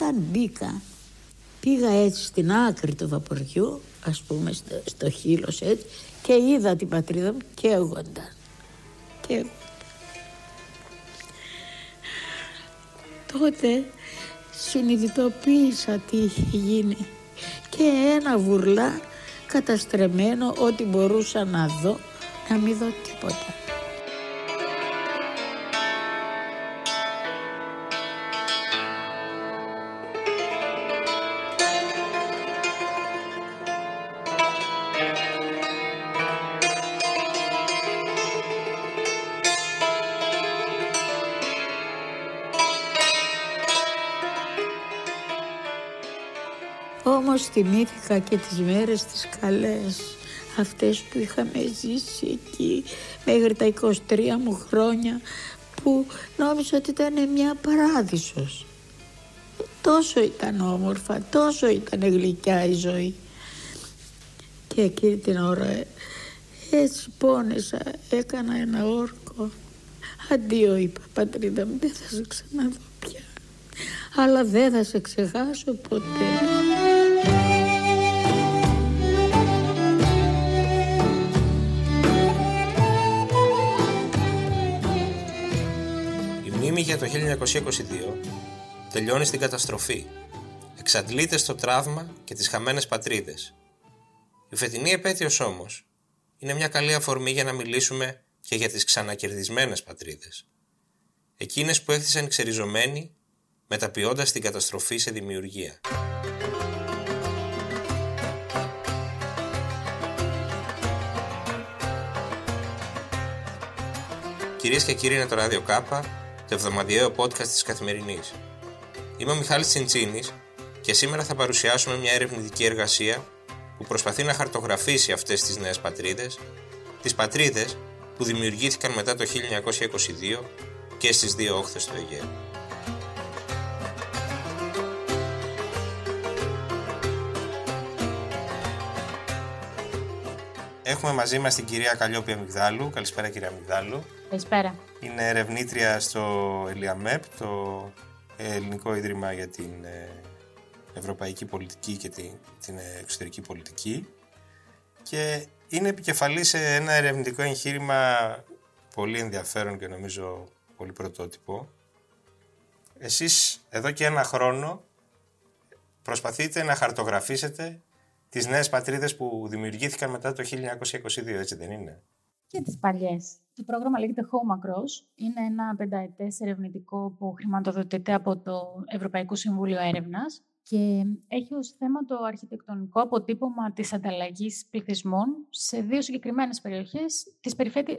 όταν μπήκα πήγα έτσι στην άκρη του βαποριού ας πούμε στο, στο χείλος έτσι και είδα την πατρίδα μου και έγοντα. Και τότε συνειδητοποίησα τι είχε γίνει και ένα βουρλά καταστρεμμένο ό,τι μπορούσα να δω να μην δω τίποτα. Θυμήθηκα και τις μέρες τις καλές αυτές που είχαμε ζήσει εκεί μέχρι τα 23 μου χρόνια που νόμιζα ότι ήταν μια παράδεισος. Τόσο ήταν όμορφα, τόσο ήταν γλυκιά η ζωή. Και εκείνη την ώρα έτσι πόνεσα, έκανα ένα όρκο. Αντίο είπα πατρίδα μου, δεν θα σε ξαναδώ πια. Αλλά δεν θα σε ξεχάσω ποτέ. Το 1922 τελειώνει στην καταστροφή. Εξαντλείται στο τραύμα και τις χαμένες πατρίδες. Η φετινή επέτειος όμως είναι μια καλή αφορμή για να μιλήσουμε και για τις ξανακερδισμένες πατρίδες. Εκείνες που έχθησαν ξεριζωμένοι μεταποιώντας την καταστροφή σε δημιουργία. Κυρίες και κύριοι, είναι το Ράδιο Κάπα το εβδομαδιαίο podcast της Καθημερινής. Είμαι ο Μιχάλης Τσιντσίνης και σήμερα θα παρουσιάσουμε μια ερευνητική εργασία που προσπαθεί να χαρτογραφήσει αυτές τις νέες πατρίδες, τις πατρίδες που δημιουργήθηκαν μετά το 1922 και στις δύο όχθες του Αιγαίου. Έχουμε μαζί μας την κυρία Καλλιόπη Αμυγδάλου. Καλησπέρα κυρία Αμυγδάλου. Καλησπέρα. Είναι ερευνήτρια στο ΕΛΙΑΜΕΠ, το Ελληνικό Ίδρυμα για την ε, Ευρωπαϊκή Πολιτική και την Εξωτερική Πολιτική και είναι επικεφαλής σε ένα ερευνητικό εγχείρημα πολύ ενδιαφέρον και νομίζω πολύ πρωτότυπο. Εσείς εδώ και ένα χρόνο προσπαθείτε να χαρτογραφήσετε τις νέες πατρίδες που δημιουργήθηκαν μετά το 1922, έτσι δεν είναι; Και τις παλιές. Το πρόγραμμα λέγεται Home Across. Είναι ένα πενταετές ερευνητικό που χρηματοδοτείται από το Ευρωπαϊκό Συμβούλιο Έρευνας και έχει ως θέμα το αρχιτεκτονικό αποτύπωμα της ανταλλαγής πληθυσμών σε δύο συγκεκριμένες περιοχές της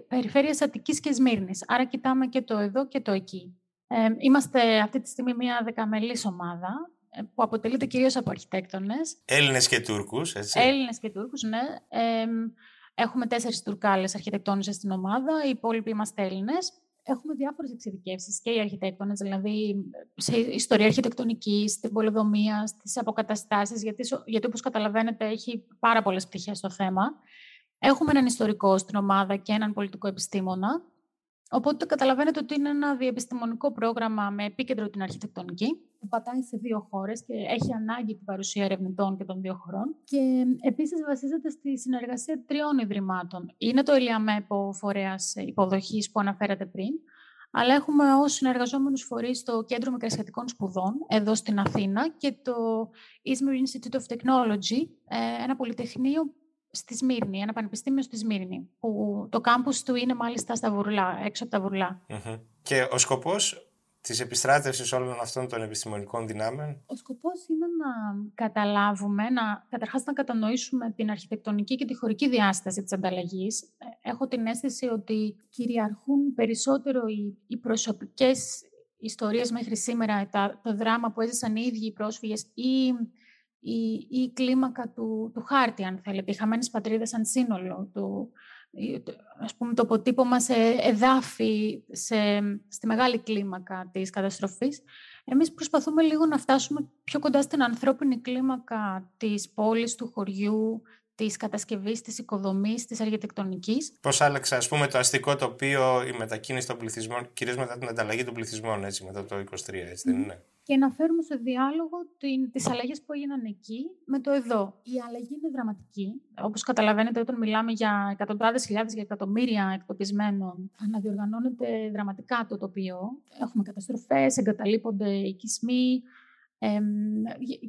περιφέρειας Αττικής και Σμύρνης. Άρα κοιτάμε και το εδώ και το εκεί. Ε, είμαστε αυτή τη στιγμή μια δεκαμελής ομάδα ε, που αποτελείται κυρίως από αρχιτέκτονες. Έλληνες και Τούρκους, έτσι. Έλληνες και Τούρκους, ναι. Ε, Έχουμε τέσσερις Τουρκάλες αρχιτεκτόνισε στην ομάδα, οι υπόλοιποι είμαστε Έλληνες. Έχουμε διάφορες εξειδικεύσεις και οι αρχιτέκτονες, δηλαδή σε ιστορία αρχιτεκτονικής, στην πολυδομία, στις αποκαταστάσεις, γιατί, γιατί όπως καταλαβαίνετε έχει πάρα πολλές πτυχές στο θέμα. Έχουμε έναν ιστορικό στην ομάδα και έναν πολιτικό επιστήμονα. Οπότε καταλαβαίνετε ότι είναι ένα διεπιστημονικό πρόγραμμα με επίκεντρο την αρχιτεκτονική που πατάει σε δύο χώρες και έχει ανάγκη την παρουσία ερευνητών και των δύο χωρών. Και επίσης βασίζεται στη συνεργασία τριών ιδρυμάτων. Είναι το ΕΛΙΑΜΕΠ, ο φορέας υποδοχής που αναφέρατε πριν, αλλά έχουμε ως συνεργαζόμενους φορείς το Κέντρο Μικρασιατικών Σπουδών εδώ στην Αθήνα και το Izmir Institute of Technology, ε, ένα πολυτεχνείο στη Σμύρνη, ένα πανεπιστήμιο στη Σμύρνη, που το κάμπους του είναι μάλιστα στα Βουρλά, έξω από τα βουρλα Και ο σκοπός της επιστράτευσης όλων αυτών των επιστημονικών δυνάμεων. Ο σκοπός είναι να καταλάβουμε, να, καταρχάς να κατανοήσουμε την αρχιτεκτονική και τη χωρική διάσταση της ανταλλαγής. Ε, έχω την αίσθηση ότι κυριαρχούν περισσότερο οι, οι προσωπικές ιστορίες μέχρι σήμερα, τα, το δράμα που έζησαν οι ίδιοι οι πρόσφυγες ή η, η κλίμακα του, του χάρτη, αν θέλετε, οι χαμένες πατρίδες σαν σύνολο, του, ας πούμε, το αποτύπωμα σε εδάφη, σε, στη μεγάλη κλίμακα της καταστροφής. Εμείς προσπαθούμε λίγο να φτάσουμε πιο κοντά στην ανθρώπινη κλίμακα της πόλης, του χωριού, της κατασκευής, της οικοδομής, της αρχιτεκτονικής. Πώς άλλαξε, ας πούμε, το αστικό τοπίο, η μετακίνηση των πληθυσμών, κυρίως μετά την ανταλλαγή των πληθυσμών, έτσι, μετά το 23, έτσι δεν είναι; Και να φέρουμε στο διάλογο την, τις αλλαγές που έγιναν εκεί με το εδώ. Η αλλαγή είναι δραματική. Όπως καταλαβαίνετε, όταν μιλάμε για εκατοντάδες χιλιάδες, για εκατομμύρια εκτοπισμένων, αναδιοργανώνεται δραματικά το τοπίο. Έχουμε καταστροφές, εγκαταλείπονται οικισμοί, ε,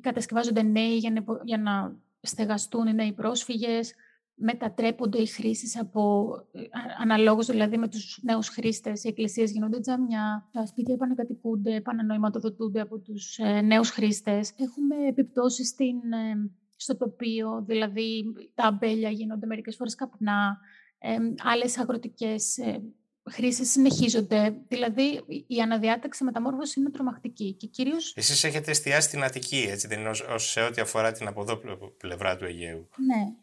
κατασκευάζονται νέοι για να, για να στεγαστούν οι νέοι πρόσφυγες, μετατρέπονται οι χρήσεις από, ε, αναλόγως δηλαδή με τους νέους χρήστες, οι εκκλησίες γίνονται τζαμιά, τα σπίτια επανακατοικούνται, επανανοηματοδοτούνται από τους ε, νέους χρήστες. Έχουμε επιπτώσεις στην, ε, στο τοπίο, δηλαδή τα αμπέλια γίνονται μερικές φορές καπνά, ε, άλλες αγροτικές ε, χρήσεις συνεχίζονται. Δηλαδή, η αναδιάταξη μεταμόρφωση είναι τρομακτική. Και κυρίως... Εσείς έχετε εστιάσει στην Αττική, έτσι δεν είναι, ως, σε ό,τι αφορά την από πλευρά του Αιγαίου. Ναι,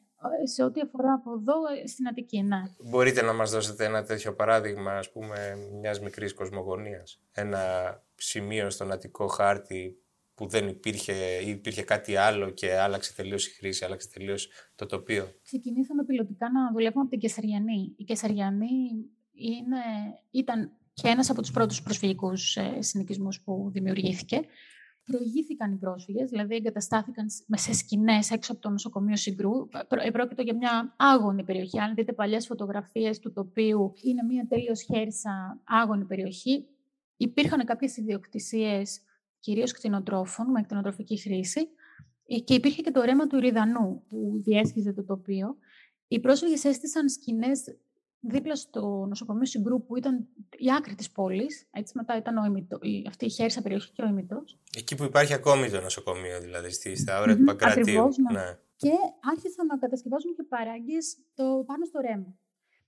σε ό,τι αφορά από εδώ ε, στην Αττική, ναι. Μπορείτε να μας δώσετε ένα τέτοιο παράδειγμα, ας πούμε, μιας μικρής κοσμογονίας. Ένα σημείο στον Αττικό χάρτη που δεν υπήρχε ή υπήρχε κάτι άλλο και άλλαξε τελείως η χρήση, άλλαξε τελείως το τοπίο. Ξεκινήσαμε πιλωτικά να δουλεύουμε από την Κεσαριανή. Η Κεσαριανή είναι, ήταν και ένας από τους πρώτους προσφυγικούς ε, συνοικισμούς που δημιουργήθηκε προηγήθηκαν οι πρόσφυγες, δηλαδή εγκαταστάθηκαν σε σκηνές έξω από το νοσοκομείο Συγκρού. Πρόκειται για μια άγωνη περιοχή. Αν δείτε παλιές φωτογραφίες του τοπίου, είναι μια τελείως χέρσα άγωνη περιοχή. Υπήρχαν κάποιες ιδιοκτησίες, κυρίως κτηνοτρόφων, με κτηνοτροφική χρήση. Και υπήρχε και το ρέμα του Ριδανού που διέσχιζε το τοπίο. Οι πρόσφυγες έστησαν σκηνές δίπλα στο νοσοκομείο Συγκρού που ήταν η άκρη της πόλης, έτσι μετά ήταν ο ημιτο, η, αυτή η χέρσα περιοχή και ο ημιτός. Εκεί που υπάρχει ακόμη το νοσοκομείο, δηλαδή στη, στα ωρια του Παγκρατίου. Ακριβώς, ναι. ναι. Και άρχισαν να κατασκευάζουν και παράγκες το, πάνω στο ρέμα.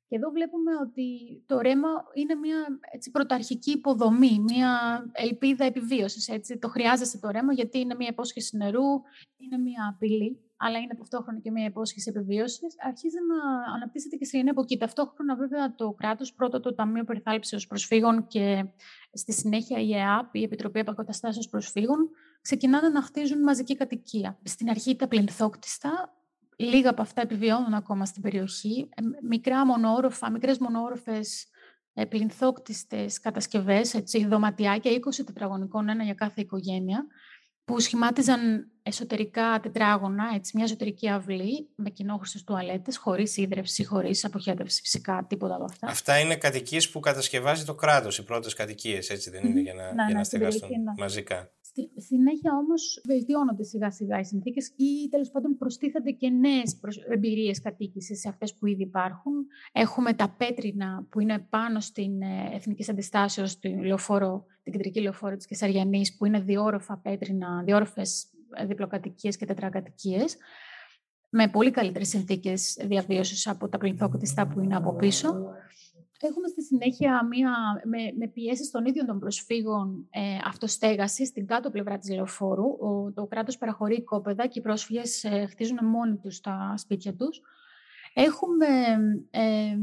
Και εδώ βλέπουμε ότι το ρέμα είναι μια έτσι, πρωταρχική υποδομή, μια ελπίδα επιβίωσης. Έτσι. Το χρειάζεσαι το ρέμα γιατί είναι μια υπόσχεση νερού, είναι μια απειλή αλλά είναι ταυτόχρονα και μια υπόσχεση επιβίωσης, αρχίζει να αναπτύσσεται και στην από εκεί. Ταυτόχρονα, βέβαια, το κράτος, πρώτο το Ταμείο Περιθάλψεω Προσφύγων και στη συνέχεια η ΕΑΠ, η Επιτροπή Επακοταστάσεω Προσφύγων, ξεκινάνε να χτίζουν μαζική κατοικία. Στην αρχή τα πληνθόκτιστα, λίγα από αυτά επιβιώνουν ακόμα στην περιοχή. Ε, μικρά μονόροφα, μικρές μονόροφες ε, πληνθόκτιστες κατασκευές, έτσι, δωματιάκια, 20 τετραγωνικών, ένα για κάθε οικογένεια, που σχημάτιζαν εσωτερικά τετράγωνα, έτσι, μια εσωτερική αυλή με κοινόχρηστες τουαλέτες, χωρίς ίδρυυση, χωρίς αποχέτευση φυσικά, τίποτα από αυτά. Αυτά είναι κατοικίες που κατασκευάζει το κράτος, οι πρώτες κατοικίες, έτσι δεν είναι, για να, να, για να στεγαστούν ναι. μαζικά. Στη συνέχεια όμως βελτιώνονται σιγά σιγά οι συνθήκες ή τέλος πάντων προστίθενται και νέες εμπειρίες κατοίκησης σε αυτές που ήδη υπάρχουν. Έχουμε τα πέτρινα που είναι πάνω στην ε, Εθνικής Αντιστάσεως, την κεντρική λεωφόρο της Κεσαριανής, που είναι διόροφα πέτρινα, διόροφες διπλοκατοικίες και τετρακατοικίες, με πολύ καλύτερες συνθήκες διαβίωσης από τα πληθόκοτιστα που είναι από πίσω. Έχουμε στη συνέχεια μία, με, με πιέσεις των ίδιων των προσφύγων ε, αυτοστέγασης στην κάτω πλευρά της λεωφόρου. Ο, το κράτος παραχωρεί οικόπεδα και οι πρόσφυγες ε, χτίζουν μόνοι τους τα σπίτια τους. Έχουμε, ε,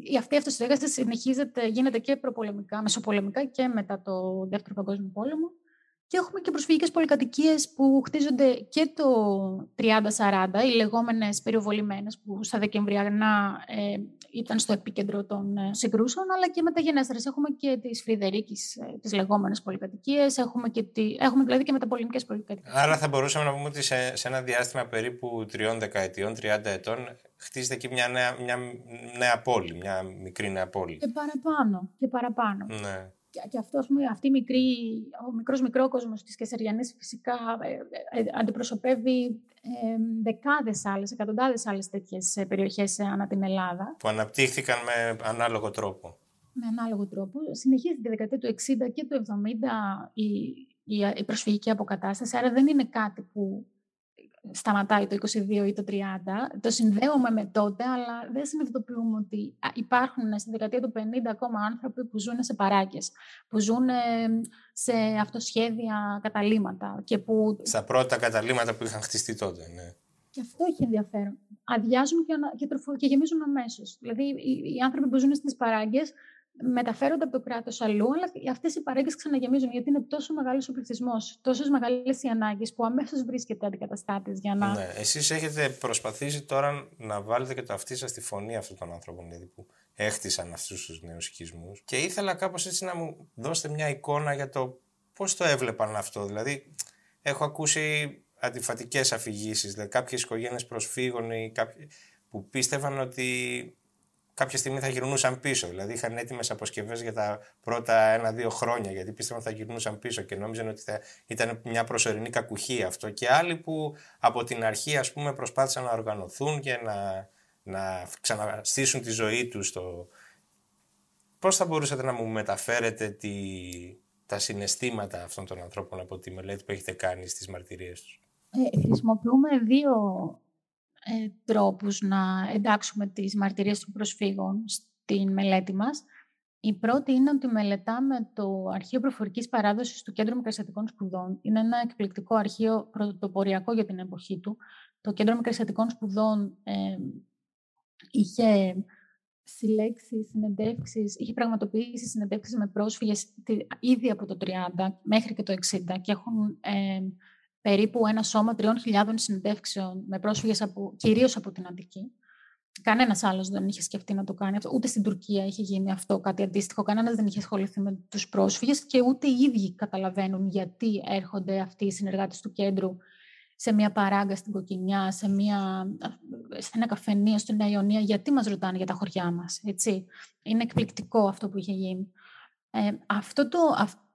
η αυτή η αυτοστέγαση συνεχίζεται, γίνεται και προπολεμικά, μεσοπολεμικά και μετά το Δεύτερο Παγκόσμιο Πόλεμο. Και έχουμε και προσφυγικές πολυκατοικίες που χτίζονται και το 30-40, οι λεγόμενες περιοβολημένες που στα Δεκεμβριανά ε, ήταν στο επίκεντρο των ε, συγκρούσεων, αλλά και μεταγενέστερες. Έχουμε και τις Φρυδερίκης, ε, τις λεγόμενες πολυκατοικίες, έχουμε, και τη, έχουμε δηλαδή και μεταπολεμικές πολυκατοικίες. Άρα θα μπορούσαμε να πούμε ότι σε, σε ένα διάστημα περίπου τριών δεκαετιών, 30 ετών, χτίζεται εκεί μια νέα, μια νέα πόλη, μια μικρή νέα πόλη. Και παραπάνω, και παραπάνω. Ναι και αυτό, αυτή η μικρή, ο μικρός μικρόκοσμος της Κεσαριανής φυσικά ε, ε, αντιπροσωπεύει ε, δεκάδες άλλες, εκατοντάδες άλλες τέτοιες ε, περιοχές ανά την Ελλάδα. Που αναπτύχθηκαν με ανάλογο τρόπο. Με ανάλογο τρόπο. Συνεχίζει τη δεκαετία του 60 και του 70 η, η, η προσφυγική αποκατάσταση, άρα δεν είναι κάτι που σταματάει το 22 ή το 30. Το συνδέουμε με τότε, αλλά δεν συνειδητοποιούμε ότι υπάρχουν στη δεκαετία του 50 ακόμα άνθρωποι που ζουν σε παράκες, που ζουν σε αυτοσχέδια καταλήματα. Και που... Στα πρώτα καταλήματα που είχαν χτιστεί τότε, ναι. Και αυτό έχει ενδιαφέρον. Αδειάζουν και, και, και γεμίζουν αμέσως. Δηλαδή, οι, οι άνθρωποι που ζουν στις παράγκες μεταφέρονται από το κράτος αλλού, αλλά αυτές οι παρέγγε ξαναγεμίζουν γιατί είναι τόσο μεγάλος ο πληθυσμός, τόσο μεγάλες οι ανάγκες που αμέσως βρίσκεται αντικαταστάτης για να. Ναι. Εσείς έχετε προσπαθήσει τώρα να βάλετε και το αυτί σας στη φωνή αυτών των άνθρωπων δηλαδή, που έχτισαν αυτούς τους νέους οικισμούς. Και ήθελα κάπως έτσι να μου δώσετε μια εικόνα για το πώς το έβλεπαν αυτό. Δηλαδή, έχω ακούσει αντιφατικές αφηγήσεις. Δηλαδή, κάποιες οικογένειες προσφύγων ή κάποιοι που πίστευαν ότι κάποια στιγμή θα γυρνούσαν πίσω. Δηλαδή είχαν έτοιμες αποσκευές για τα πρώτα ένα-δύο χρόνια, γιατί πίστευαν ότι θα γυρνούσαν πίσω και νόμιζαν ότι θα ήταν μια προσωρινή κακουχία αυτό. Και άλλοι που από την αρχή ας πούμε, προσπάθησαν να οργανωθούν και να, να ξαναστήσουν τη ζωή τους. Στο... Πώς θα μπορούσατε να μου μεταφέρετε τη, τα συναισθήματα αυτών των ανθρώπων από τη μελέτη που έχετε κάνει στις μαρτυρίες τους; Ε, χρησιμοποιούμε δύο ε, τρόπους να εντάξουμε τις μαρτυρίες των προσφύγων στην μελέτη μας. Η πρώτη είναι ότι μελετάμε το Αρχείο Προφορικής Παράδοσης του Κέντρου Μικρασιατικών Σπουδών. Είναι ένα εκπληκτικό αρχείο πρωτοποριακό για την εποχή του. Το Κέντρο Μικρασιατικών Σπουδών ε, είχε συλλέξεις συνεντεύξεις, είχε πραγματοποιήσει συνεντεύξεις με πρόσφυγες ήδη από το 30 μέχρι και το 60 και έχουν ε, περίπου ένα σώμα 3.000 συνεντεύξεων με πρόσφυγες από, κυρίως από την Αττική. Κανένας άλλος δεν είχε σκεφτεί να το κάνει αυτό. Ούτε στην Τουρκία είχε γίνει αυτό κάτι αντίστοιχο. Κανένας δεν είχε ασχοληθεί με τους πρόσφυγες και ούτε οι ίδιοι καταλαβαίνουν γιατί έρχονται αυτοί οι συνεργάτες του κέντρου σε μια παράγκα στην Κοκκινιά, σε, μια, σε ένα καφενείο στην Νέα Ιωνία, γιατί μας ρωτάνε για τα χωριά μας, έτσι. Είναι εκπληκτικό αυτό που είχε γίνει. Ε, αυτό, το,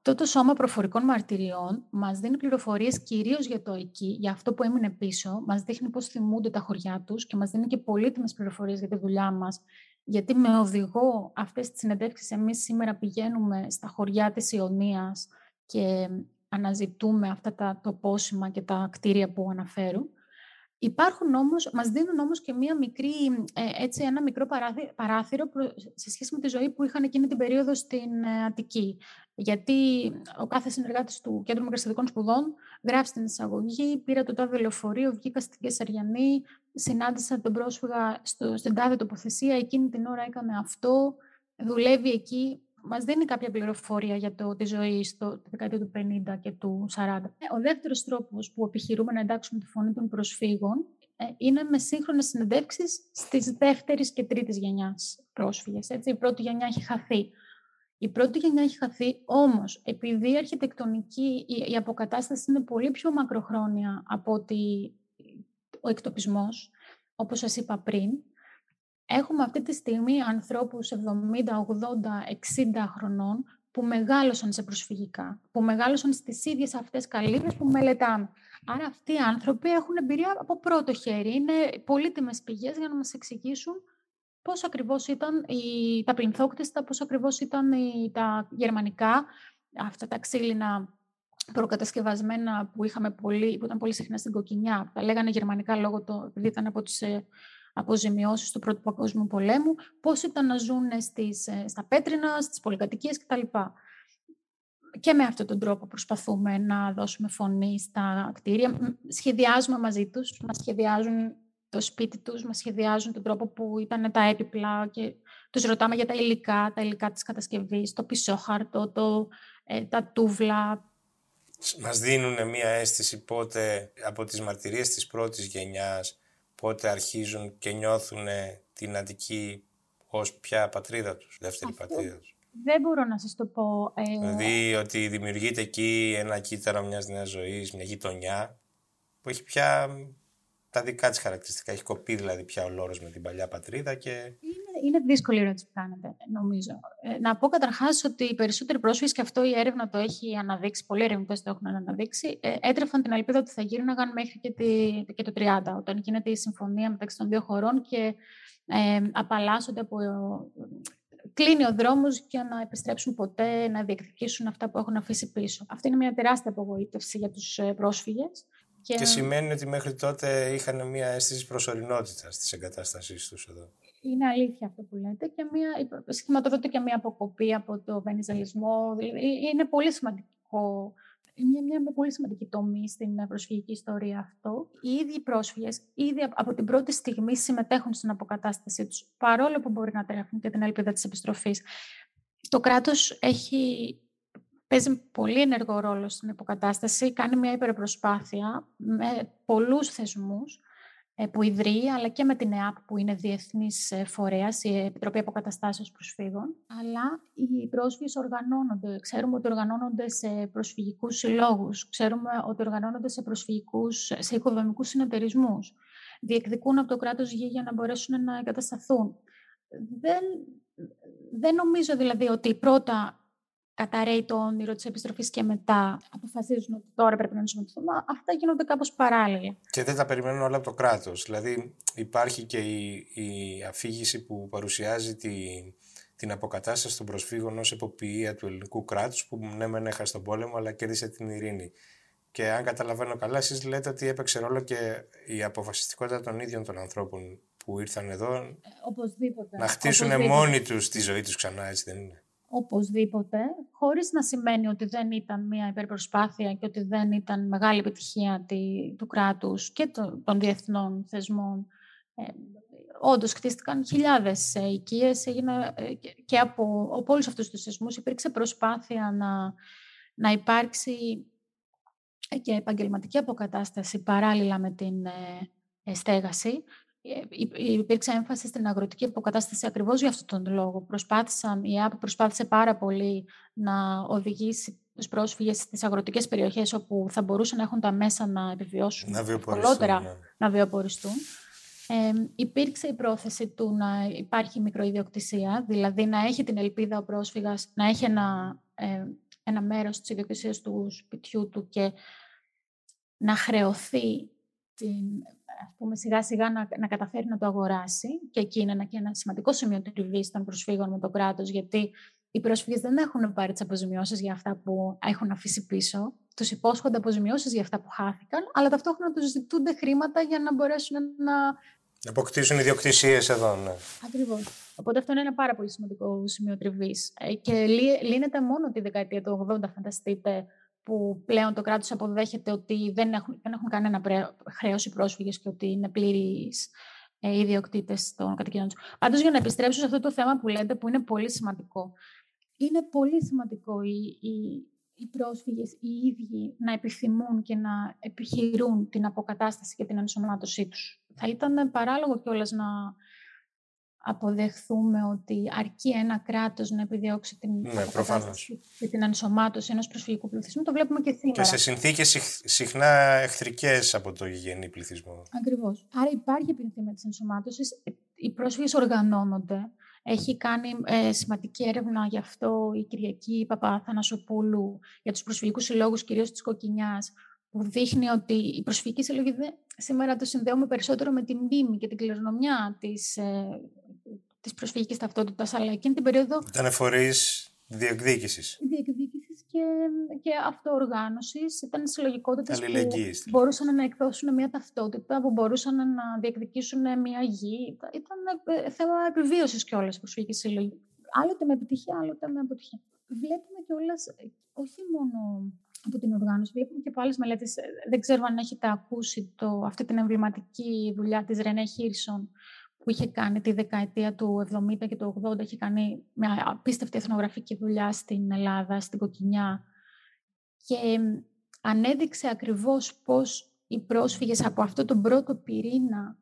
αυτό το σώμα προφορικών μαρτυριών μας δίνει πληροφορίες κυρίως για το εκεί, για αυτό που έμεινε πίσω, μας δείχνει πώς θυμούνται τα χωριά τους και μας δίνει και πολύτιμες πληροφορίες για τη δουλειά μας, γιατί με οδηγό αυτές τις συνεντεύξεις εμείς σήμερα πηγαίνουμε στα χωριά της Ιωνίας και αναζητούμε αυτά τα τοπόσιμα και τα κτίρια που αναφέρουν. Υπάρχουν όμως, μας δίνουν όμως και μία μικρή, ε, έτσι, ένα μικρό παράθυρο σε σχέση με τη ζωή που είχαν εκείνη την περίοδο στην ε, Αττική. Γιατί ο κάθε συνεργάτης του Κέντρου Μικρασιατικών Σπουδών γράφει στην εισαγωγή, πήρα το τάδε λεωφορείο, βγήκα στην Κεσαριανή, συνάντησα τον πρόσφυγα στο, στην τάδε τοποθεσία, εκείνη την ώρα έκανε αυτό, δουλεύει εκεί μας δίνει κάποια πληροφορία για το, τη ζωή στο δεκαετία του 50 και του 40. Ε, ο δεύτερος τρόπος που επιχειρούμε να εντάξουμε τη φωνή των προσφύγων ε, είναι με σύγχρονες συνεντεύξεις στις δεύτερης και τρίτης γενιάς πρόσφυγες. Έτσι. Η πρώτη γενιά έχει χαθεί. Η πρώτη γενιά έχει χαθεί, όμως επειδή η αρχιτεκτονική, η, η αποκατάσταση είναι πολύ πιο μακροχρόνια από ότι ο εκτοπισμός, όπως σας είπα πριν, Έχουμε αυτή τη στιγμή ανθρώπους 70, 80, 60 χρονών που μεγάλωσαν σε προσφυγικά, που μεγάλωσαν στις ίδιες αυτές καλύβες που μελετάμε. Άρα αυτοί οι άνθρωποι έχουν εμπειρία από πρώτο χέρι. Είναι πολύτιμες πηγές για να μας εξηγήσουν πώς ακριβώς ήταν οι, τα πληνθόκτιστα, πώς ακριβώς ήταν οι, τα γερμανικά, αυτά τα ξύλινα προκατασκευασμένα που, είχαμε πολύ, που ήταν πολύ συχνά στην κοκκινιά. Τα λέγανε γερμανικά λόγω το, επειδή ήταν από τις ε, αποζημιώσεις του Πρώτου Παγκόσμιου Πολέμου, πώς ήταν να ζουν στις, ε, στα πέτρινα, στις πολυκατοικίες κτλ. Και με αυτόν τον τρόπο προσπαθούμε να δώσουμε φωνή στα κτίρια. Σχεδιάζουμε μαζί τους, μας σχεδιάζουν το σπίτι τους, μας σχεδιάζουν τον τρόπο που ήταν τα έπιπλα και τους ρωτάμε για τα υλικά, τα υλικά της κατασκευής, το πισόχαρτο, το, ε, τα τούβλα. Μας δίνουν μια αίσθηση πότε από τις μαρτυρίες της πρώτης γενιάς πότε αρχίζουν και νιώθουν την Αττική ως πια πατρίδα τους, δεύτερη πατρίδα τους. Δεν μπορώ να σας το πω. Ε... Δηλαδή ότι δημιουργείται εκεί ένα κύτταρο μιας νέας ζωής, μια γειτονιά που έχει πια τα δικά της χαρακτηριστικά. Έχει κοπεί δηλαδή πια ο λόρος με την παλιά πατρίδα και... Είναι, είναι δύσκολη η ερώτηση που κάνετε, νομίζω. Ε, να πω καταρχάς ότι οι περισσότεροι πρόσφυγες, και αυτό η έρευνα το έχει αναδείξει, πολλοί ερευνητές το έχουν αναδείξει, ε, έτρεφαν την ελπίδα ότι θα γύρναγαν μέχρι και, τη, και το 30, όταν γίνεται η συμφωνία μεταξύ των δύο χωρών και ε, απαλλάσσονται από κλείνει ο δρόμος για να επιστρέψουν ποτέ, να διεκδικήσουν αυτά που έχουν αφήσει πίσω. Αυτή είναι μια τεράστια απογοήτευση για τους ε, πρόσφυγες. Και... και σημαίνει ότι μέχρι τότε είχαν μια αίσθηση προσωρινότητας της εγκατάστασής τους εδώ. Είναι αλήθεια αυτό που λέτε και μια, σχηματοδοτεί και μια αποκοπή από το βενιζελισμό. Είναι πολύ σημαντικό μια, μια πολύ σημαντική τομή στην προσφυγική ιστορία αυτό. Οι ίδιοι πρόσφυγες ήδη από την πρώτη στιγμή συμμετέχουν στην αποκατάστασή τους, παρόλο που μπορεί να τρέχουν και την ελπίδα της επιστροφής. Το κράτος έχει παίζει πολύ ενεργό ρόλο στην υποκατάσταση, κάνει μια υπερπροσπάθεια με πολλούς θεσμούς ε, που ιδρύει, αλλά και με την ΕΑΠ που είναι διεθνής ε, φορέας, η Επιτροπή Αποκαταστάσεως Προσφύγων. Αλλά οι πρόσφυγες οργανώνονται. Ξέρουμε ότι οργανώνονται σε προσφυγικούς συλλόγους, ξέρουμε ότι οργανώνονται σε, προσφυγικούς, σε οικοδομικούς συνεταιρισμούς. Διεκδικούν από το κράτος γη για να μπορέσουν να εγκατασταθούν. Δεν, δεν νομίζω δηλαδή ότι πρώτα καταραίει το όνειρο της επιστροφής και μετά αποφασίζουν ότι τώρα πρέπει να ενσωματωθούμε. Αυτά γίνονται κάπως παράλληλα. Και δεν τα περιμένουν όλα από το κράτος. Δηλαδή, υπάρχει και η, η αφήγηση που παρουσιάζει τη, την αποκατάσταση των προσφύγων ως εποποιία του ελληνικού κράτους, που ναι, μεν έχασε τον πόλεμο, αλλά κέρδισε την ειρήνη. Και αν καταλαβαίνω καλά, εσείς λέτε ότι έπαιξε ρόλο και η αποφασιστικότητα των ίδιων των ανθρώπων που ήρθαν εδώ. Ε, να χτίσουν μόνοι τους τη ζωή τους ξανά, έτσι δεν είναι; Οπωσδήποτε, χωρίς να σημαίνει ότι δεν ήταν μια υπερπροσπάθεια και ότι δεν ήταν μεγάλη επιτυχία του κράτους και των διεθνών θεσμών. Ε, όντως χτίστηκαν χιλιάδες ε, οικίες ε, και από, από όλους αυτούς τους θεσμούς υπήρξε προσπάθεια να, να υπάρξει και επαγγελματική αποκατάσταση παράλληλα με την ε, στέγαση υπήρξε έμφαση στην αγροτική αποκατάσταση ακριβώς για αυτόν τον λόγο. Προσπάθησαν, η ΕΑΠ προσπάθησε πάρα πολύ να οδηγήσει τους πρόσφυγες στις αγροτικές περιοχές όπου θα μπορούσαν να έχουν τα μέσα να επιβιώσουν, να βιοποριστούν. Ναι. να βιοποριστούν. Ε, υπήρξε η πρόθεση του να υπάρχει μικροϊδιοκτησία, δηλαδή να έχει την ελπίδα ο πρόσφυγας να έχει ένα, ε, ένα μέρος της ιδιοκτησίας του σπιτιού του και να χρεωθεί την ας πούμε, σιγά σιγά να, να καταφέρει να το αγοράσει και εκεί είναι ένα, και ένα σημαντικό σημείο τριβής των προσφύγων με το κράτος, γιατί οι πρόσφυγες δεν έχουν πάρει τις αποζημιώσεις για αυτά που έχουν αφήσει πίσω. Τους υπόσχονται αποζημιώσεις για αυτά που χάθηκαν, αλλά ταυτόχρονα τους ζητούνται χρήματα για να μπορέσουν να. Να αποκτήσουν ιδιοκτησίες εδώ, ναι. Ακριβώς. Οπότε αυτό είναι ένα πάρα πολύ σημαντικό σημείο τριβής. Ε, και λύνεται μόνο τη δεκαετία του 80, φανταστείτε, που πλέον το κράτος αποδέχεται ότι δεν έχουν, δεν έχουν κανένα χρέος οι πρόσφυγες και ότι είναι πλήρεις ε, ιδιοκτήτες των κατοικιών τους. Πάντως, για να επιστρέψω σε αυτό το θέμα που λέτε, που είναι πολύ σημαντικό. Είναι πολύ σημαντικό οι, οι, οι πρόσφυγες οι ίδιοι να επιθυμούν και να επιχειρούν την αποκατάσταση και την ενσωμάτωσή τους. Θα ήταν παράλογο κιόλας να αποδεχθούμε ότι αρκεί ένα κράτος να επιδιώξει την ναι, και την ενσωμάτωση ενός προσφυγικού πληθυσμού, το βλέπουμε και σήμερα. Και σε συνθήκες συχνά εχθρικές από το γηγενή πληθυσμό. Ακριβώς. Άρα υπάρχει επιθυμία της ενσωμάτωσης. Οι πρόσφυγες οργανώνονται. Έχει κάνει ε, σημαντική έρευνα γι' αυτό η Κυριακή Παπαθανασοπούλου για τους προσφυγικούς συλλόγους, κυρίως της Κοκκινιάς, που δείχνει ότι η προσφυγική συλλογή σήμερα το συνδέουμε περισσότερο με την μνήμη και την κληρονομιά της, ε, της προσφυγικής ταυτότητας, αλλά εκείνη την περίοδο... Ήταν φορείς διεκδίκησης. Διεκδίκησης και, και αυτοοργάνωσης. Ήταν συλλογικότητες που μπορούσαν να εκδώσουν μια ταυτότητα, που μπορούσαν να διεκδικήσουν μια γη. Ήταν ε, θέμα επιβίωσης κιόλας η προσφυγική συλλογή. Άλλοτε με επιτυχία, άλλοτε με αποτυχία. Βλέπουμε κιόλας όχι μόνο από την οργάνωση. Βλέπουμε και από άλλες μελέτες. Δεν ξέρω αν έχετε ακούσει το, αυτή την εμβληματική δουλειά της Ρενέ Χίρσον που είχε κάνει τη δεκαετία του 70 και του 80. Είχε κάνει μια απίστευτη εθνογραφική δουλειά στην Ελλάδα, στην Κοκκινιά. Και ανέδειξε ακριβώς πώς οι πρόσφυγες από αυτό τον πρώτο πυρήνα,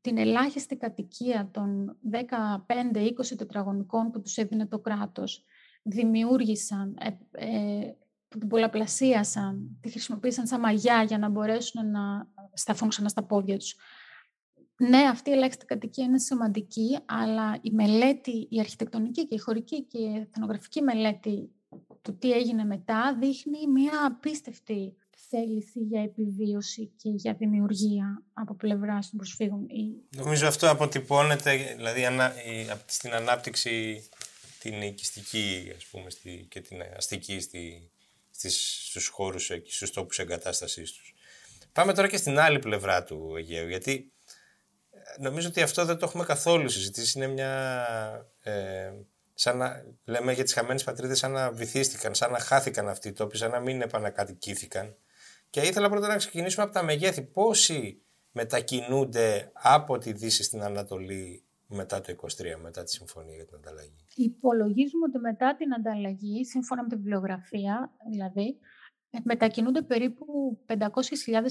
την ελάχιστη κατοικία των 15-20 τετραγωνικών που τους έδινε το κράτος, δημιούργησαν ε, ε, που την πολλαπλασίασαν, τη χρησιμοποίησαν σαν μαγιά για να μπορέσουν να σταθούν ξανά στα πόδια τους. Ναι, αυτή η ελάχιστη κατοικία είναι σημαντική, αλλά η μελέτη, η αρχιτεκτονική και η χωρική και η εθνογραφική μελέτη του τι έγινε μετά δείχνει μια απίστευτη θέληση για επιβίωση και για δημιουργία από πλευράς των προσφύγων. Νομίζω αυτό αποτυπώνεται δηλαδή, στην ανάπτυξη την οικιστική ας πούμε, και την αστική στη, στις, στους χώρους και στους τόπους εγκατάστασής τους. Πάμε τώρα και στην άλλη πλευρά του Αιγαίου, γιατί ε, νομίζω ότι αυτό δεν το έχουμε καθόλου συζητήσει. Είναι μια... Ε, σαν να λέμε για τις χαμένες πατρίδες, σαν να βυθίστηκαν, σαν να χάθηκαν αυτοί οι τόποι, σαν να μην επανακατοικήθηκαν. Και ήθελα πρώτα να ξεκινήσουμε από τα μεγέθη. Πόσοι μετακινούνται από τη Δύση στην Ανατολή μετά το 23, μετά τη συμφωνία για την ανταλλαγή; Υπολογίζουμε ότι μετά την ανταλλαγή, σύμφωνα με την βιβλιογραφία, δηλαδή, Ε, μετακινούνται περίπου 500.000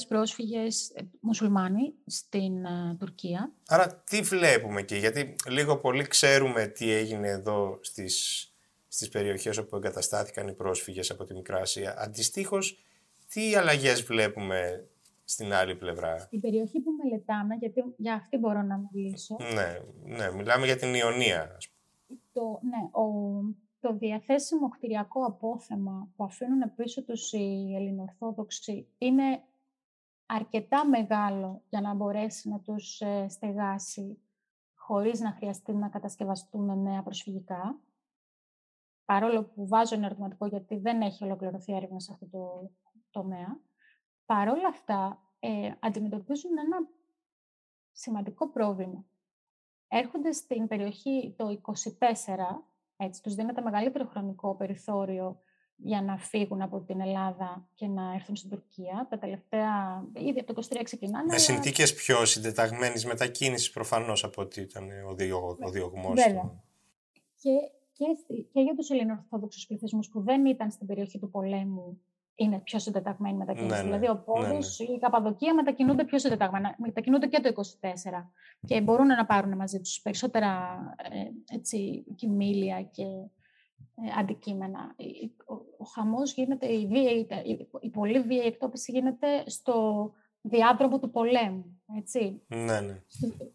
πρόσφυγες ε, μουσουλμάνοι στην ε, Τουρκία. Άρα τι βλέπουμε εκεί, γιατί λίγο πολύ ξέρουμε τι έγινε εδώ στις, στις περιοχές όπου εγκαταστάθηκαν οι πρόσφυγες από τη Μικρά Ασία. Αντιστοίχως, τι αλλαγές βλέπουμε στην άλλη πλευρά; Στην περιοχή που μελετάμε, γιατί για αυτή μπορώ να μιλήσω. Ναι, ναι μιλάμε για την Ιωνία. Το, ναι, ο, το διαθέσιμο κτηριακό απόθεμα που αφήνουν πίσω τους οι Ελληνοορθόδοξοι είναι αρκετά μεγάλο για να μπορέσει να τους ε, στεγάσει χωρίς να χρειαστεί να κατασκευαστούν νέα προσφυγικά. Παρόλο που βάζω ένα ερωτηματικό γιατί δεν έχει ολοκληρωθεί έρευνα σε αυτό το τομέα. Παρόλα αυτά, ε, αντιμετωπίζουν ένα σημαντικό πρόβλημα. Έρχονται στην περιοχή το 24 έτσι, τους δίνεται μεγαλύτερο χρονικό περιθώριο για να φύγουν από την Ελλάδα και να έρθουν στην Τουρκία. Τα τελευταία, ήδη από το 23 ξεκινάνε. Με συνθήκες πιο συντεταγμένης μετακίνησης προφανώς από ότι ήταν ο, διωγ, ο διωγμός του. Και, και, και για τους Ελληνοορθόδοξους πληθυσμούς που δεν ήταν στην περιοχή του πολέμου είναι πιο συντεταγμένοι μετακίνηση. Ναι, ναι. δηλαδή, ο Πόρο, ναι, ναι. η Καπαδοκία μετακινούνται πιο συντεταγμένα. Μετακινούνται και το 24 και μπορούν να πάρουν μαζί τους περισσότερα ε, έτσι, κοιμήλια και ε, αντικείμενα. Ο, ο χαμός γίνεται, η, βία, η, η πολύ βία η εκτόπιση γίνεται στο διάδρομο του πολέμου. Έτσι. Ναι, ναι.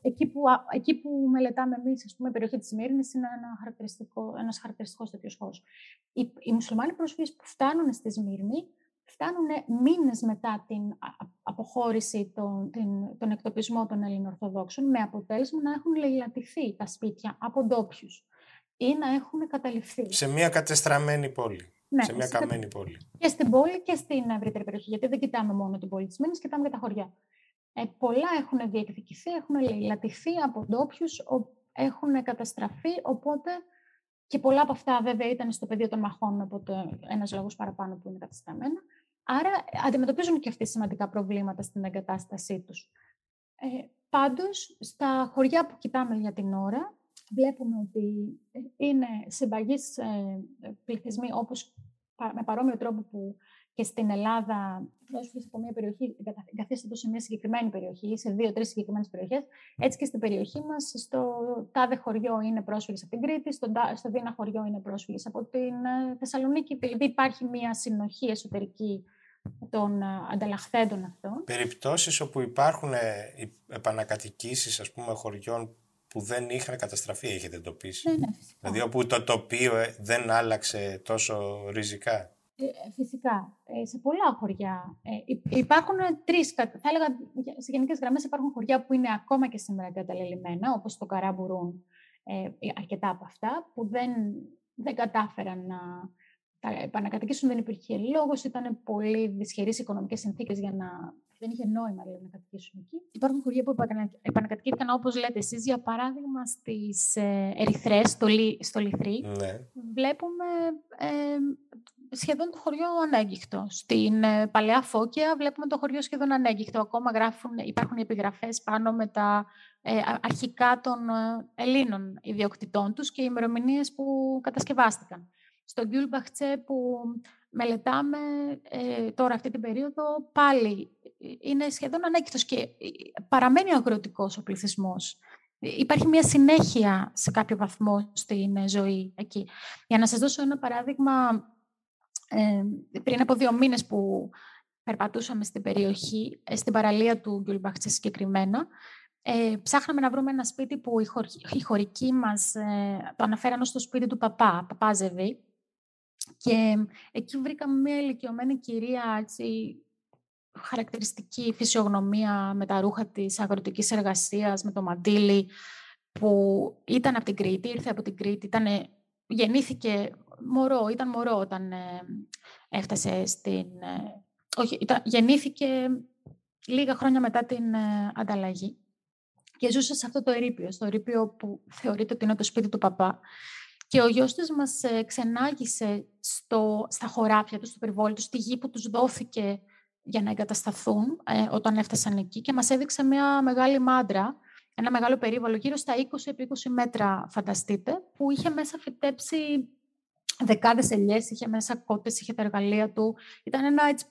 Εκεί, που, εκεί που μελετάμε εμείς, ας πούμε, η περιοχή της Μύρνη είναι ένα χαρακτηριστικό, ένας χαρακτηριστικός τέτοιος χώρος. Οι, οι μουσουλμάνοι πρόσφυγες που φτάνουν στη Σμύρνη φτάνουν μήνες μετά την αποχώρηση, των, την, τον εκτοπισμό των Ελληνοορθοδόξων, με αποτέλεσμα να έχουν λαιλατηθεί τα σπίτια από ντόπιους ή να έχουν καταληφθεί. Σε μια κατεστραμμένη πόλη. Ναι, σε μια καμένη πόλη. Και στην πόλη και στην ευρύτερη περιοχή. Γιατί δεν κοιτάμε μόνο την πόλη της Μήνης, κοιτάμε και τα χωριά. Ε, πολλά έχουν διεκδικηθεί, έχουν λατηθεί από ντόπιους, έχουν καταστραφεί, οπότε και πολλά από αυτά βέβαια ήταν στο πεδίο των μαχών, οπότε ένας λόγος παραπάνω που είναι καταστραμμένα. Άρα αντιμετωπίζουν και αυτοί σημαντικά προβλήματα στην εγκατάστασή τους. Ε, πάντως, στα χωριά που κοιτάμε για την ώρα, βλέπουμε ότι είναι συμπαγείς ε, πληθυσμοί όπως με παρόμοιο τρόπο που και στην Ελλάδα πρόσφυγε από μια περιοχή εγκαθίστατο σε μια συγκεκριμένη περιοχή, σε δύο-τρεις συγκεκριμένες περιοχές. Έτσι και στην περιοχή μας, στο τάδε χωριό είναι πρόσφυγες από την Κρήτη, στο, στο δίνα χωριό είναι πρόσφυγες από την ε, Θεσσαλονίκη. Δηλαδή υπάρχει μια συνοχή εσωτερική των ε, ανταλλαχθέντων αυτών. Περιπτώσεις όπου υπάρχουν ε, επανακατοικήσεις, ας πούμε, χωριών που δεν είχαν καταστραφεί, έχετε εντοπίσει. Ναι, ναι, Δηλαδή όπου το τοπίο δεν άλλαξε τόσο ριζικά. Ε, φυσικά. Ε, σε πολλά χωριά. Ε, υπάρχουν τρεις. Θα έλεγα, σε γενικές γραμμές υπάρχουν χωριά που είναι ακόμα και σήμερα εγκαταλελειμμένα, όπως το Καράμπουρουν, ε, αρκετά από αυτά, που δεν, δεν κατάφεραν να τα επανακατοικήσουν. Δεν υπήρχε λόγος, ήταν πολύ δυσχερείς οικονομικές συνθήκες για να. Δεν είχε νόημα δηλαδή, να κατοικήσουν εκεί. Υπάρχουν χωριά που επανακατοικήθηκαν, όπως λέτε εσείς, για παράδειγμα στις ε, Ερυθρές, στο, στο Λιθρή. Ναι. Βλέπουμε ε, σχεδόν το χωριό ανέγκυχτο. Στην ε, Παλαιά Φώκια βλέπουμε το χωριό σχεδόν ανέγκυχτο. Ακόμα γράφουν, υπάρχουν επιγραφές πάνω με τα ε, αρχικά των ε, Ελλήνων ιδιοκτητών τους και οι ημερομηνίες που κατασκευάστηκαν. Στο Γκιουλμπαχτσε που μελετάμε τώρα αυτή την περίοδο πάλι είναι σχεδόν ανέγκυχτος και παραμένει αγροτικός ο πληθυσμός. Υπάρχει μια συνέχεια σε κάποιο βαθμό στην ζωή εκεί. Για να σας δώσω ένα παράδειγμα ε, πριν από δύο μήνες που περπατούσαμε στην περιοχή, ε, στην παραλία του Γκουλμπαχτσε συγκεκριμένα, ε, ψάχναμε να βρούμε ένα σπίτι που οι, χωρ, οι χωρικοί μας ε, το αναφέραν στο σπίτι του παπά, παπάζεβη. Και εκεί βρήκαμε μια ηλικιωμένη κυρία, έτσι, χαρακτηριστική φυσιογνωμία με τα ρούχα της αγροτικής εργασίας, με το μαντίλι, που ήταν από την Κρήτη, ήρθε από την Κρήτη, ήτανε, γεννήθηκε μωρό, ήταν μωρό όταν ε, έφτασε στην... Ε, όχι, ήταν, γεννήθηκε λίγα χρόνια μετά την ε, ανταλλαγή και ζούσε σε αυτό το ερείπιο, στο ερείπιο που θεωρείται ότι είναι το σπίτι του παπά. Και ο γιος της μας ξενάγησε στο, στα χωράφια του, στο περιβόλι του, στη γη που τους δόθηκε για να εγκατασταθούν όταν έφτασαν εκεί και μας έδειξε μια μεγάλη μάντρα, ένα μεγάλο περίβολο, γύρω στα 20 επί 20 μέτρα φανταστείτε, που είχε μέσα φυτέψει δεκάδες ελιές, είχε μέσα κότες, είχε τα εργαλεία του. Ήταν ένα έτσι,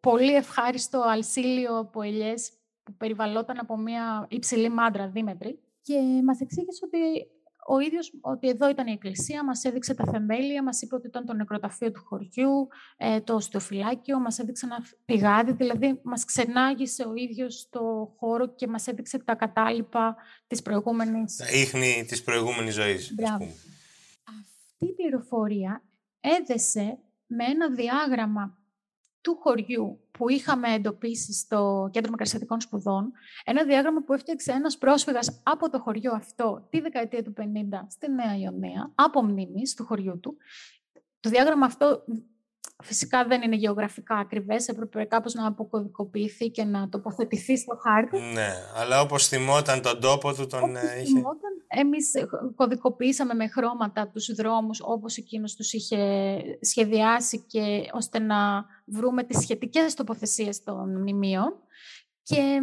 πολύ ευχάριστο αλσίλιο από ελιές που περιβαλλόταν από μια υψηλή μάντρα δίμετρη. Και μας εξήγησε ότι ο ίδιος ότι εδώ ήταν η εκκλησία, μας έδειξε τα θεμέλια, μας είπε ότι ήταν το νεκροταφείο του χωριού, ε, το στεοφυλάκιο, μας έδειξε ένα πηγάδι, δηλαδή μας ξενάγησε ο ίδιος στο χώρο και μας έδειξε τα κατάλοιπα της προηγούμενης. Τα ίχνη της προηγούμενης ζωής. Αυτή η πληροφορία έδεσε με ένα διάγραμμα του χωριού που είχαμε εντοπίσει στο Κέντρο Μακαριστατικών Σπουδών, ένα διάγραμμα που έφτιαξε ένας πρόσφυγας από το χωριό αυτό τη δεκαετία του 50 στη Νέα Ιωνία, από μνήμης του χωριού του. Το διάγραμμα αυτό Φυσικά δεν είναι γεωγραφικά ακριβές, έπρεπε κάπως να αποκωδικοποιηθεί και να τοποθετηθεί στο χάρτη. Ναι, αλλά όπως θυμόταν τον τόπο του τον όπως είχε... Θυμόταν, εμείς κωδικοποιήσαμε με χρώματα τους δρόμους όπως εκείνος τους είχε σχεδιάσει και ώστε να βρούμε τις σχετικές τοποθεσίες των μνημείων. Και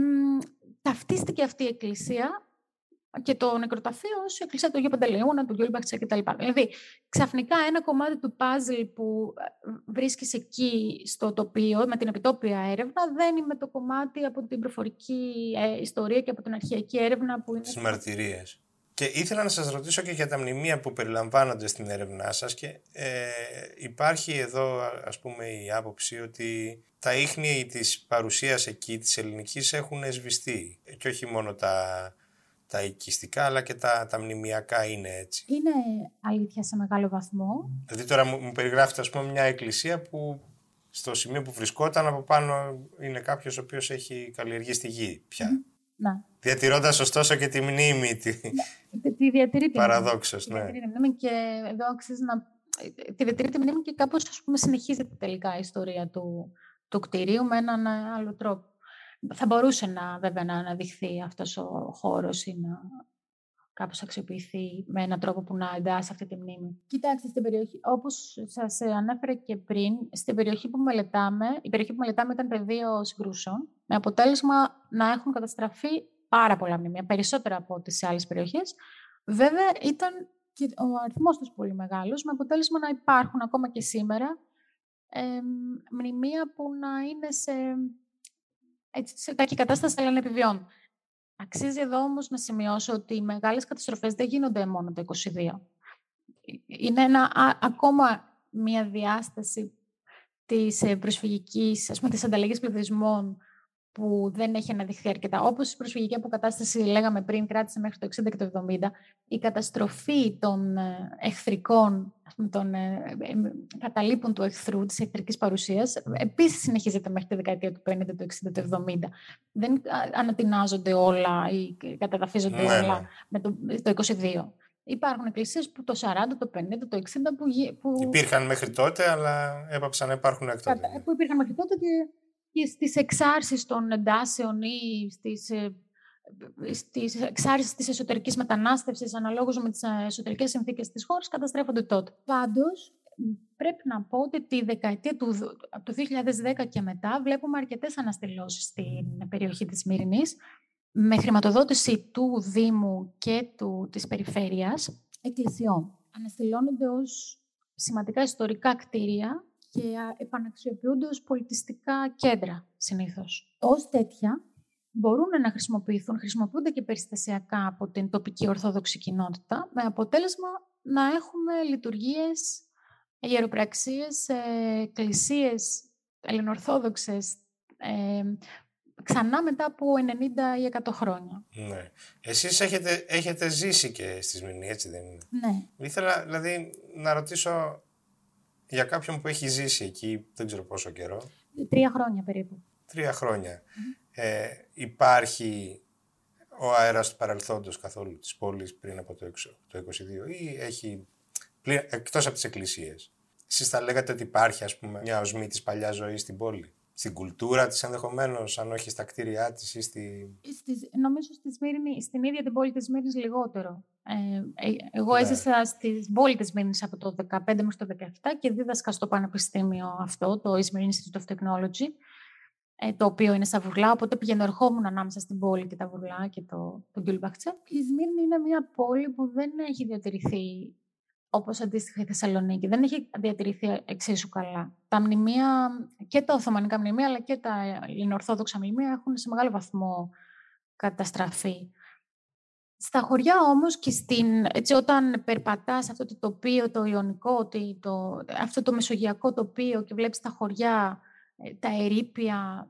ταυτίστηκε αυτή η εκκλησία και το νεκροταφείο ως η εκκλησία του Αγίου Παντελεώνα, του Γκιόλμπαχτσα κτλ. Δηλαδή, ξαφνικά ένα κομμάτι του παζλ που ε, βρίσκεις εκεί στο τοπίο, με την επιτόπια έρευνα, δεν είναι με το κομμάτι από την προφορική ε, ιστορία και από την αρχαϊκή έρευνα που είναι. Τις μαρτυρίες. Και ήθελα να σας ρωτήσω και για τα μνημεία που περιλαμβάνονται στην έρευνά σας και ε, υπάρχει εδώ ας πούμε η άποψη ότι τα ίχνη της παρουσίας εκεί της ελληνικής έχουν σβηστεί και όχι μόνο τα, τα οικιστικά αλλά και τα, τα μνημιακά είναι έτσι. Είναι αλήθεια σε μεγάλο βαθμό. Δηλαδή τώρα μου, μου περιγράφεται ας πούμε μια εκκλησία που στο σημείο που βρισκόταν από πάνω είναι κάποιος ο οποίος έχει καλλιεργήσει τη γη πια. Mm. Ναι. Διατηρώντας ωστόσο και τη μνήμη. Τη, ναι. τη διατηρεί τη Παραδόξως, ναι. Διατηρεί τη μνήμη και εδώ αξίζει να. Τη διατηρεί τη μνήμη και κάπως συνεχίζεται τελικά η ιστορία του, του κτηρίου με έναν άλλο τρόπο. Θα μπορούσε να, βέβαια, να αναδειχθεί αυτός ο χώρος ή να κάπως αξιοποιηθεί με έναν τρόπο που να εντάσσει αυτή τη μνήμη. Κοιτάξτε, στην περιοχή, όπως σας ανέφερε και πριν, στην περιοχή που μελετάμε, η περιοχή που μελετάμε ήταν πεδίο συγκρούσεων, με αποτέλεσμα να έχουν καταστραφεί πάρα πολλά μνημεία, περισσότερα από ό,τι σε άλλες περιοχές. Βέβαια, ήταν και ο αριθμός τους πολύ μεγάλος, με αποτέλεσμα να υπάρχουν ακόμα και σήμερα ε, μνημεία που να είναι σε έτσι, σε κακή κατάσταση, αλλά να επιβιώνουν. Αξίζει εδώ όμως να σημειώσω ότι οι μεγάλες καταστροφές δεν γίνονται μόνο το 22. Είναι ένα, ακόμα μια διάσταση της ε, προσφυγικής, ας πούμε, της ανταλλαγής πληθυσμών που δεν έχει αναδειχθεί αρκετά. Όπως η προσφυγική αποκατάσταση, λέγαμε πριν, κράτησε μέχρι το 60 και το 70, η καταστροφή των ε, εχθρικών, των ε, ε, καταλήπων του εχθρού, της εχθρικής παρουσίας, επίσης συνεχίζεται μέχρι τη δεκαετία του 50, το 60, το 70. Δεν ανατινάζονται όλα ή καταδαφίζονται ναι, όλα ναι. με το, το 22. Υπάρχουν εκκλησίες που το 40, το 50, το 60 που... που... Υπήρχαν μέχρι τότε, αλλά έπαψαν να υπάρχουν εκτός. Που υπήρχαν μέχρι τότε και και στις εξάρσεις των εντάσεων ή στις, ε, στις εξάρσεις της εσωτερικής μετανάστευσης αναλόγως με τις ε, εσωτερικές συνθήκες της χώρας καταστρέφονται τότε. Πάντως, πρέπει να πω ότι τη δεκαετία του, από το 2010 και μετά βλέπουμε αρκετές αναστηλώσεις στην περιοχή της Μύρινης με χρηματοδότηση του Δήμου και του, της περιφέρειας εκκλησιών. Αναστηλώνονται ως σημαντικά ιστορικά κτίρια και επαναξιοποιούνται ως πολιτιστικά κέντρα συνήθως. Ως τέτοια μπορούν να χρησιμοποιηθούν, χρησιμοποιούνται και περιστασιακά από την τοπική ορθόδοξη κοινότητα, με αποτέλεσμα να έχουμε λειτουργίες, ιεροπραξίες, εκκλησίες ελληνορθόδοξες, ε, ξανά μετά από 90 ή 100 χρόνια. Ναι. Εσείς έχετε, έχετε ζήσει και στις Μηνύ, έτσι δεν είναι; Ναι. Ήθελα δηλαδή να ρωτήσω για κάποιον που έχει ζήσει εκεί, δεν ξέρω πόσο καιρό. Τρία χρόνια περίπου. Τρία Ε, υπάρχει ο αέρας του παρελθόντος καθόλου της πόλης πριν από το, το 22 ή έχει, εκτός από τις εκκλησίες. Εσείς θα λέγατε ότι υπάρχει ας πούμε μια οσμή της παλιάς ζωής στην πόλη; Στην κουλτούρα της ενδεχομένως, αν όχι στα κτίρια της ή στη... Στις, νομίζω στη Σμύρνη, στην ίδια την πόλη της Σμύρνης λιγότερο. Ε, ε εγώ ναι. έζησα στην πόλη της Σμύρνης από το 2015 μέχρι το 2017 και δίδασκα στο πανεπιστήμιο αυτό, το Izmir Institute of Technology, ε, το οποίο είναι στα Βουρλά, οπότε πηγαίνω ερχόμουν ανάμεσα στην πόλη και τα Βουρλά και το, το Γκιουλμπαχτσε. Η Σμύρνη είναι μια πόλη που δεν έχει διατηρηθεί όπως αντίστοιχα η Θεσσαλονίκη. Δεν έχει διατηρηθεί εξίσου καλά. Τα μνημεία, και τα Οθωμανικά μνημεία, αλλά και τα Ελληνοορθόδοξα μνημεία έχουν σε μεγάλο βαθμό καταστραφεί. Στα χωριά όμως και στην, έτσι, όταν περπατάς αυτό το τοπίο, το ιονικό, το, αυτό το μεσογειακό τοπίο και βλέπεις τα χωριά, ε, τα ερήπια,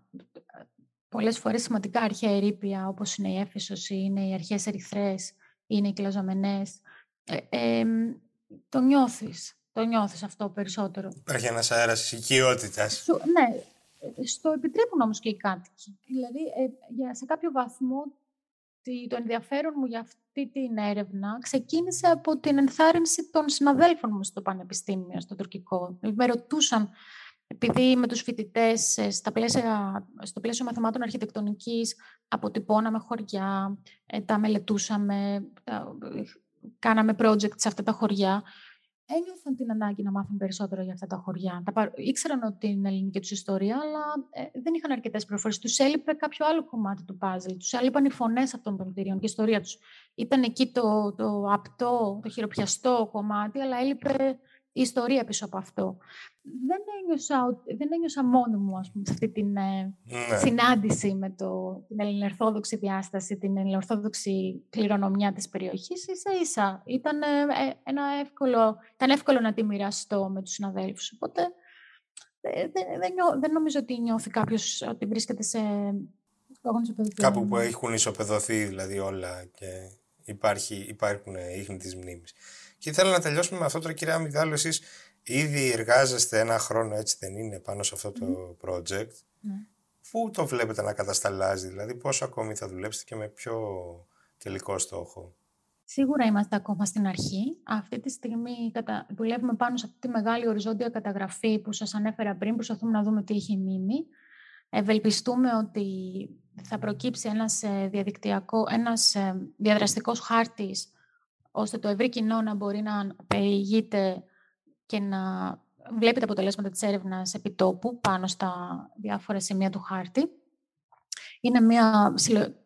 πολλές φορές σημαντικά αρχαία ερήπια, όπως είναι η Έφεσος, είναι οι αρχαίες Ερυθρές, είναι οι κλαζομενές, ε, το νιώθεις. Το νιώθεις αυτό περισσότερο; Υπάρχει ένας αέρας οικειότητας. Ναι, ε, στο επιτρέπουν όμως και οι κάτοικοι. Δηλαδή, ε, για, σε κάποιο βαθμό το ενδιαφέρον μου για αυτή την έρευνα ξεκίνησε από την ενθάρρυνση των συναδέλφων μου στο Πανεπιστήμιο, στο τουρκικό. Με ρωτούσαν, επειδή με τους φοιτητές ε, στα πλαίσια, στο πλαίσιο μαθημάτων αρχιτεκτονικής αποτυπώναμε χωριά, τα μελετούσαμε, κάναμε project σε αυτά τα χωριά, ένιωθαν την ανάγκη να μάθουν περισσότερο για αυτά τα χωριά. Τα Ήξεραν ότι είναι ελληνική τους ιστορία, αλλά ε, δεν είχαν αρκετές πληροφορίες. Τους έλειπε κάποιο άλλο κομμάτι του πάζλ. Τους έλειπαν οι φωνές αυτών των κτηρίων και η ιστορία τους. Ήταν εκεί το, το απτό, το χειροπιαστό κομμάτι, αλλά έλειπε η ιστορία πίσω από αυτό. Δεν ένιωσα, δεν ένιωσα μόνο μου ας πούμε, σε αυτή την ε, ναι. συνάντηση με το, την ελληνοορθόδοξη διάσταση, την ελληνοορθόδοξη κληρονομιά της περιοχής. Ίσα ίσα. Ήταν, ε, ε, ένα εύκολο, ήταν εύκολο να τη μοιραστώ με τους συναδέλφους. Οπότε δεν, δεν, δεν νομίζω ότι νιώθει κάποιος ότι βρίσκεται σε Κάπου που έχουν ισοπεδωθεί δηλαδή όλα και υπάρχει, υπάρχουν ίχνη της μνήμης. Και ήθελα να τελειώσουμε με αυτό τώρα, κυρία Αμυγδάλου. Εσείς ήδη εργάζεστε ένα χρόνο, έτσι δεν είναι, πάνω σε αυτό το project. Ναι. Πού το βλέπετε να κατασταλάζει, δηλαδή πόσο ακόμη θα δουλέψετε και με ποιο τελικό στόχο; Σίγουρα είμαστε ακόμα στην αρχή. Αυτή τη στιγμή κατα... δουλεύουμε πάνω σε αυτή τη μεγάλη οριζόντια καταγραφή που σας ανέφερα πριν. Προσπαθούμε να δούμε τι έχει μείνει. Ευελπιστούμε ότι θα προκύψει ένας, ε, διαδικτυακό, ένας ε, διαδραστικός χάρτης ώστε το ευρύ κοινό να μπορεί να περιηγείται και να βλέπει τα αποτελέσματα της έρευνας επιτόπου πάνω στα διάφορα σημεία του χάρτη. Είναι μια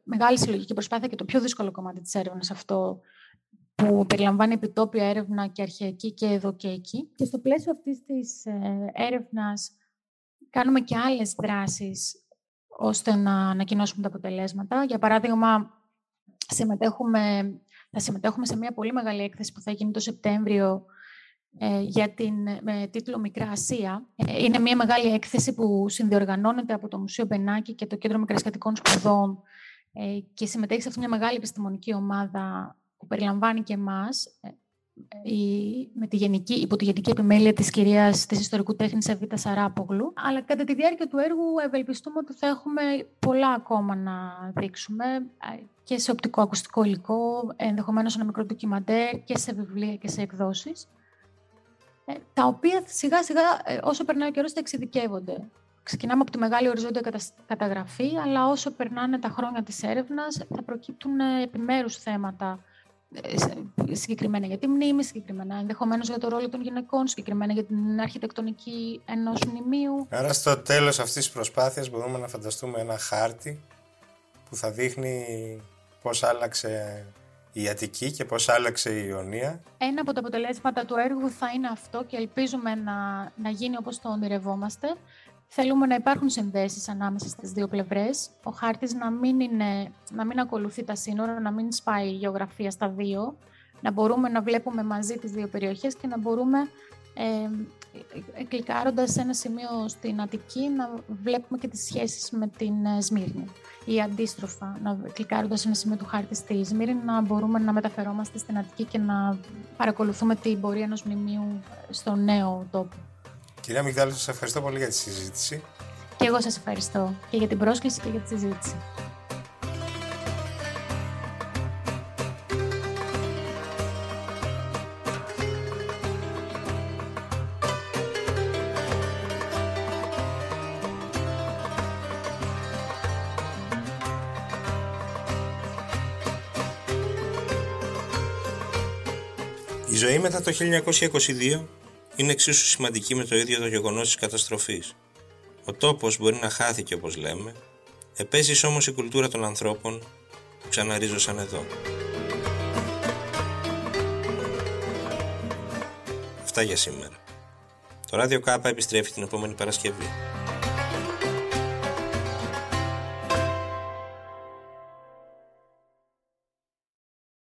μεγάλη συλλογική προσπάθεια και το πιο δύσκολο κομμάτι της έρευνας αυτό που περιλαμβάνει επιτόπια έρευνα και αρχαϊκή και εδώ και εκεί. Και στο πλαίσιο αυτής της ε, έρευνας κάνουμε και άλλες δράσεις ώστε να ανακοινώσουμε τα αποτελέσματα. Για παράδειγμα, συμμετέχουμε θα συμμετέχουμε σε μια πολύ μεγάλη έκθεση που θα γίνει το Σεπτέμβριο ε, για την, με τίτλο «Μικρά Ασία». Ε, είναι μια μεγάλη έκθεση που συνδιοργανώνεται από το Μουσείο Μπενάκη και το Κέντρο Μικρασιατικών Σπουδών ε, και συμμετέχει σε αυτή μια μεγάλη επιστημονική ομάδα που περιλαμβάνει και εμάς, με τη γενική, υπό τη γενική επιμέλεια της κυρίας της ιστορικού τέχνης Εβίτα Σαράπογλου. Αλλά κατά τη διάρκεια του έργου ευελπιστούμε ότι θα έχουμε πολλά ακόμα να δείξουμε και σε οπτικό-ακουστικό υλικό, ενδεχομένως ένα μικρό ντοκιμαντέρ και σε βιβλία και σε εκδόσεις, ε, τα οποία σιγά σιγά ε, όσο περνάει ο καιρός θα εξειδικεύονται. Ξεκινάμε από τη μεγάλη οριζόντια καταγραφή, αλλά όσο περνάνε τα χρόνια της έρευνας θα προκύπτουν ε, επιμέρους θέματα συγκεκριμένα για τη μνήμη, συγκεκριμένα ενδεχομένως για το ρόλο των γυναικών, συγκεκριμένα για την αρχιτεκτονική ενός μνημείου. Άρα, στο τέλος αυτής της προσπάθειας, μπορούμε να φανταστούμε ένα χάρτη που θα δείχνει πώς άλλαξε η Αττική και πώς άλλαξε η Ιωνία. Ένα από τα αποτελέσματα του έργου θα είναι αυτό και ελπίζουμε να, να γίνει όπως το ονειρευόμαστε. Θέλουμε να υπάρχουν συνδέσεις ανάμεσα στις δύο πλευρές. Ο χάρτης να μην, είναι, να μην ακολουθεί τα σύνορα, να μην σπάει η γεωγραφία στα δύο, να μπορούμε να βλέπουμε μαζί τις δύο περιοχές και να μπορούμε, ε, κλικάροντας σε ένα σημείο στην Αττική, να βλέπουμε και τις σχέσεις με την ε, Σμύρνη. Ή αντίστροφα, να κλικάροντας σε ένα σημείο του χάρτη στη Σμύρνη, να μπορούμε να μεταφερόμαστε στην Αττική και να παρακολουθούμε την πορεία ενός μνημείου στο νέο τόπο. Κυρία Μιγδάλη, σας ευχαριστώ πολύ για τη συζήτηση. Και εγώ σας ευχαριστώ και για την πρόσκληση και για τη συζήτηση. Η ζωή μετά το 1922 είναι εξίσου σημαντική με το ίδιο το γεγονός της καταστροφής. Ο τόπος μπορεί να χάθηκε όπως λέμε, επέζησε όμως η κουλτούρα των ανθρώπων που ξαναρίζωσαν εδώ. Αυτά για σήμερα. Το ράδιο Κάπα επιστρέφει την επόμενη Παρασκευή.